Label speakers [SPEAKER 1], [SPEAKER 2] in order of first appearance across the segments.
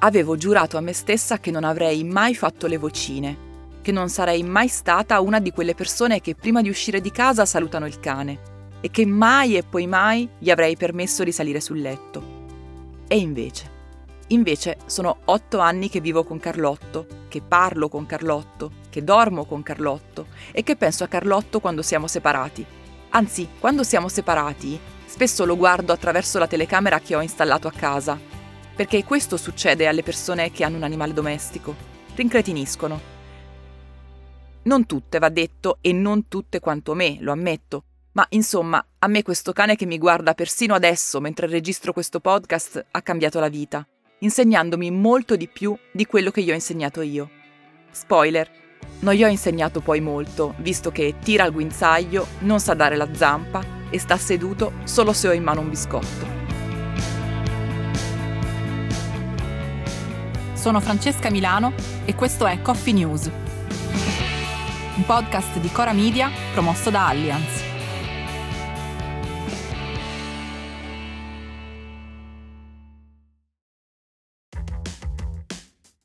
[SPEAKER 1] Avevo giurato a me stessa che non avrei mai fatto le vocine, che non sarei mai stata una di quelle persone che prima di uscire di casa salutano il cane e che mai e poi mai gli avrei permesso di salire sul letto. E invece, invece sono otto anni che vivo con Carlotto, che parlo con Carlotto, che dormo con Carlotto e che penso a Carlotto quando siamo separati. Anzi, quando siamo separati, spesso lo guardo attraverso la telecamera che ho installato a casa, perché questo succede alle persone che hanno un animale domestico. Rincretiniscono. Non tutte, va detto, e non tutte quanto me, lo ammetto, ma insomma, a me questo cane che mi guarda persino adesso mentre registro questo podcast ha cambiato la vita, insegnandomi molto di più di quello che gli ho insegnato io. Spoiler, non gli ho insegnato poi molto, visto che tira il guinzaglio, non sa dare la zampa e sta seduto solo se ho in mano un biscotto. Sono Francesca Milano e questo è Coffee News, un podcast di Cora Media promosso da Allianz.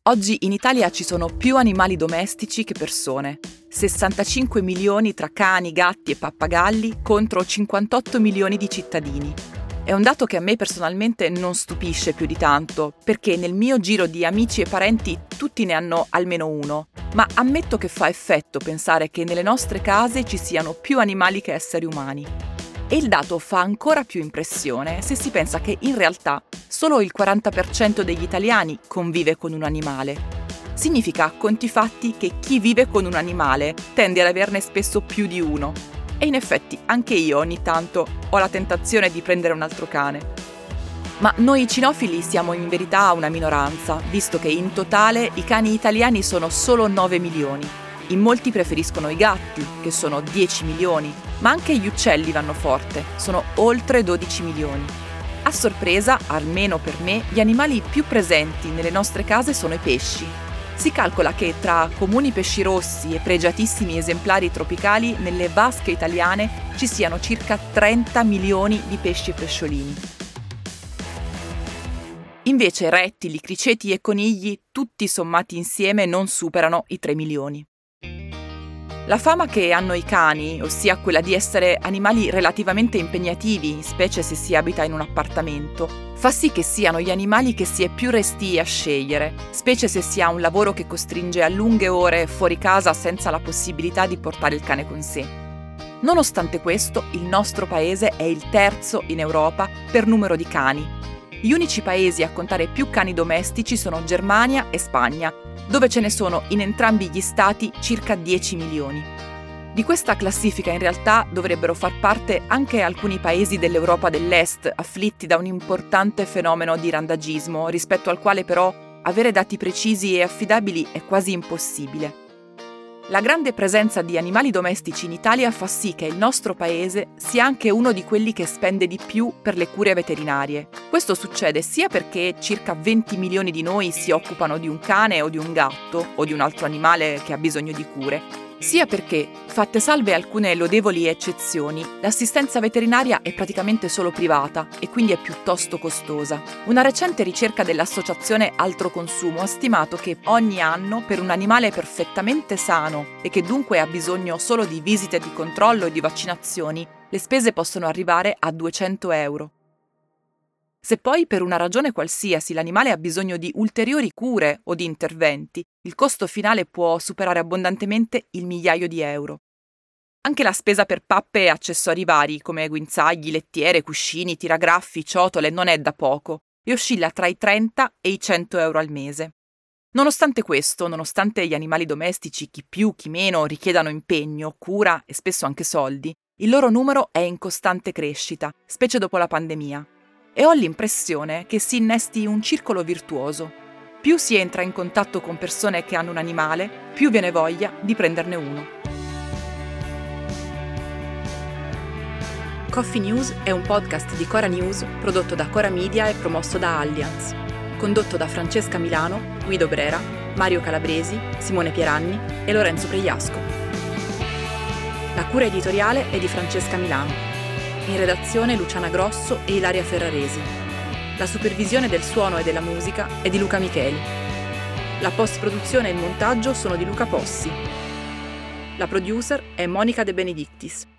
[SPEAKER 1] Oggi in Italia ci sono più animali domestici che persone. 65 milioni tra cani, gatti e pappagalli contro 58 milioni di cittadini. È un dato che a me personalmente non stupisce più di tanto, perché nel mio giro di amici e parenti tutti ne hanno almeno uno, ma ammetto che fa effetto pensare che nelle nostre case ci siano più animali che esseri umani. E il dato fa ancora più impressione se si pensa che in realtà solo il 40% degli italiani convive con un animale. Significa a conti fatti che chi vive con un animale tende ad averne spesso più di uno. E in effetti anche io ogni tanto ho la tentazione di prendere un altro cane. Ma noi cinofili siamo in verità una minoranza, visto che in totale i cani italiani sono solo 9 milioni. In molti preferiscono i gatti, che sono 10 milioni, ma anche gli uccelli vanno forte, sono oltre 12 milioni. A sorpresa, almeno per me, gli animali più presenti nelle nostre case sono i pesci. Si calcola che tra comuni pesci rossi e pregiatissimi esemplari tropicali nelle vasche italiane ci siano circa 30 milioni di pesci e pesciolini. Invece rettili, criceti e conigli, tutti sommati insieme, non superano i 3 milioni. La fama che hanno i cani, ossia quella di essere animali relativamente impegnativi, specie se si abita in un appartamento, fa sì che siano gli animali che si è più restii a scegliere, specie se si ha un lavoro che costringe a lunghe ore fuori casa senza la possibilità di portare il cane con sé. Nonostante questo, il nostro paese è il terzo in Europa per numero di cani. Gli unici paesi a contare più cani domestici sono Germania e Spagna, dove ce ne sono in entrambi gli stati circa 10 milioni. Di questa classifica in realtà dovrebbero far parte anche alcuni paesi dell'Europa dell'Est afflitti da un importante fenomeno di randagismo, rispetto al quale però avere dati precisi e affidabili è quasi impossibile. La grande presenza di animali domestici in Italia fa sì che il nostro paese sia anche uno di quelli che spende di più per le cure veterinarie. Questo succede sia perché circa 20 milioni di noi si occupano di un cane o di un gatto o di un altro animale che ha bisogno di cure, sia perché, fatte salve alcune lodevoli eccezioni, l'assistenza veterinaria è praticamente solo privata e quindi è piuttosto costosa. Una recente ricerca dell'associazione Altro Consumo ha stimato che ogni anno per un animale perfettamente sano e che dunque ha bisogno solo di visite di controllo e di vaccinazioni, le spese possono arrivare a 200 euro. Se poi per una ragione qualsiasi l'animale ha bisogno di ulteriori cure o di interventi, il costo finale può superare abbondantemente il migliaio di euro. Anche la spesa per pappe e accessori vari, come guinzagli, lettiere, cuscini, tiragraffi, ciotole, non è da poco e oscilla tra i 30 e i 100 euro al mese. Nonostante questo, nonostante gli animali domestici, chi più chi meno, richiedano impegno, cura e spesso anche soldi, il loro numero è in costante crescita, specie dopo la pandemia e ho l'impressione che si innesti un circolo virtuoso. Più si entra in contatto con persone che hanno un animale, più viene voglia di prenderne uno. Coffee News è un podcast di Cora News prodotto da Cora Media e promosso da Allianz, condotto da Francesca Milano, Guido Brera, Mario Calabresi, Simone Pieranni e Lorenzo Pregliasco. La cura editoriale è di Francesca Milano in redazione Luciana Grosso e Ilaria Ferraresi. La supervisione del suono e della musica è di Luca Micheli. La post-produzione e il montaggio sono di Luca Possi. La producer è Monica De Benedictis.